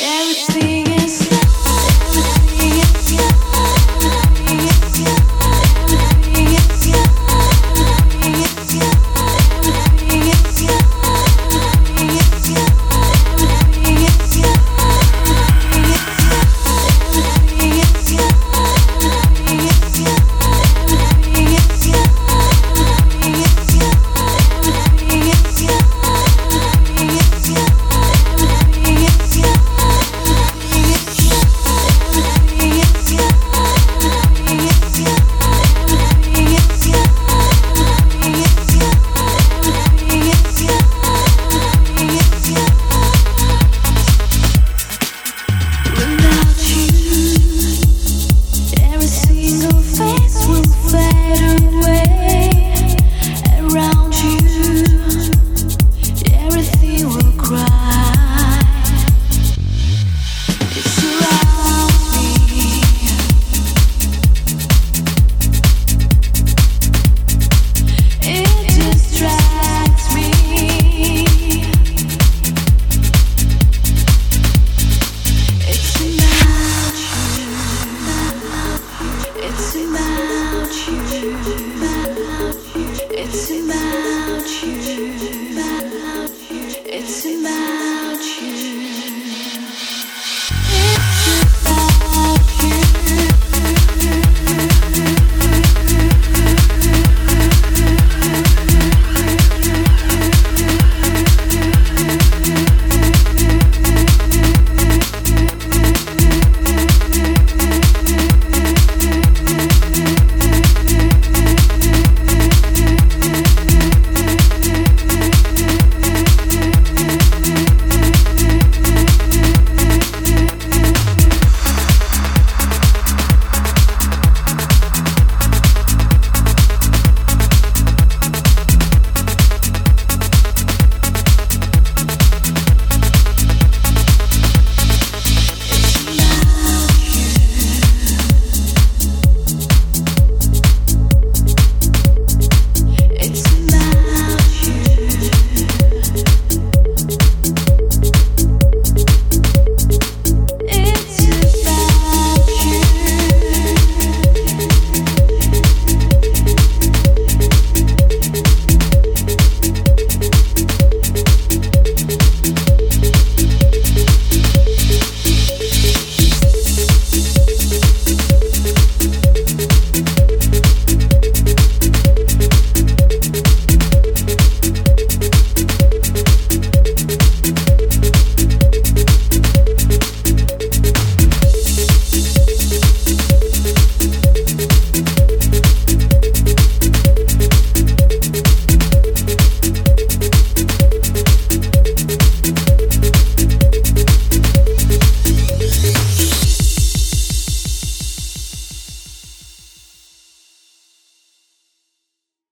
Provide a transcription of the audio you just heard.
Everything It's about you. It's about you.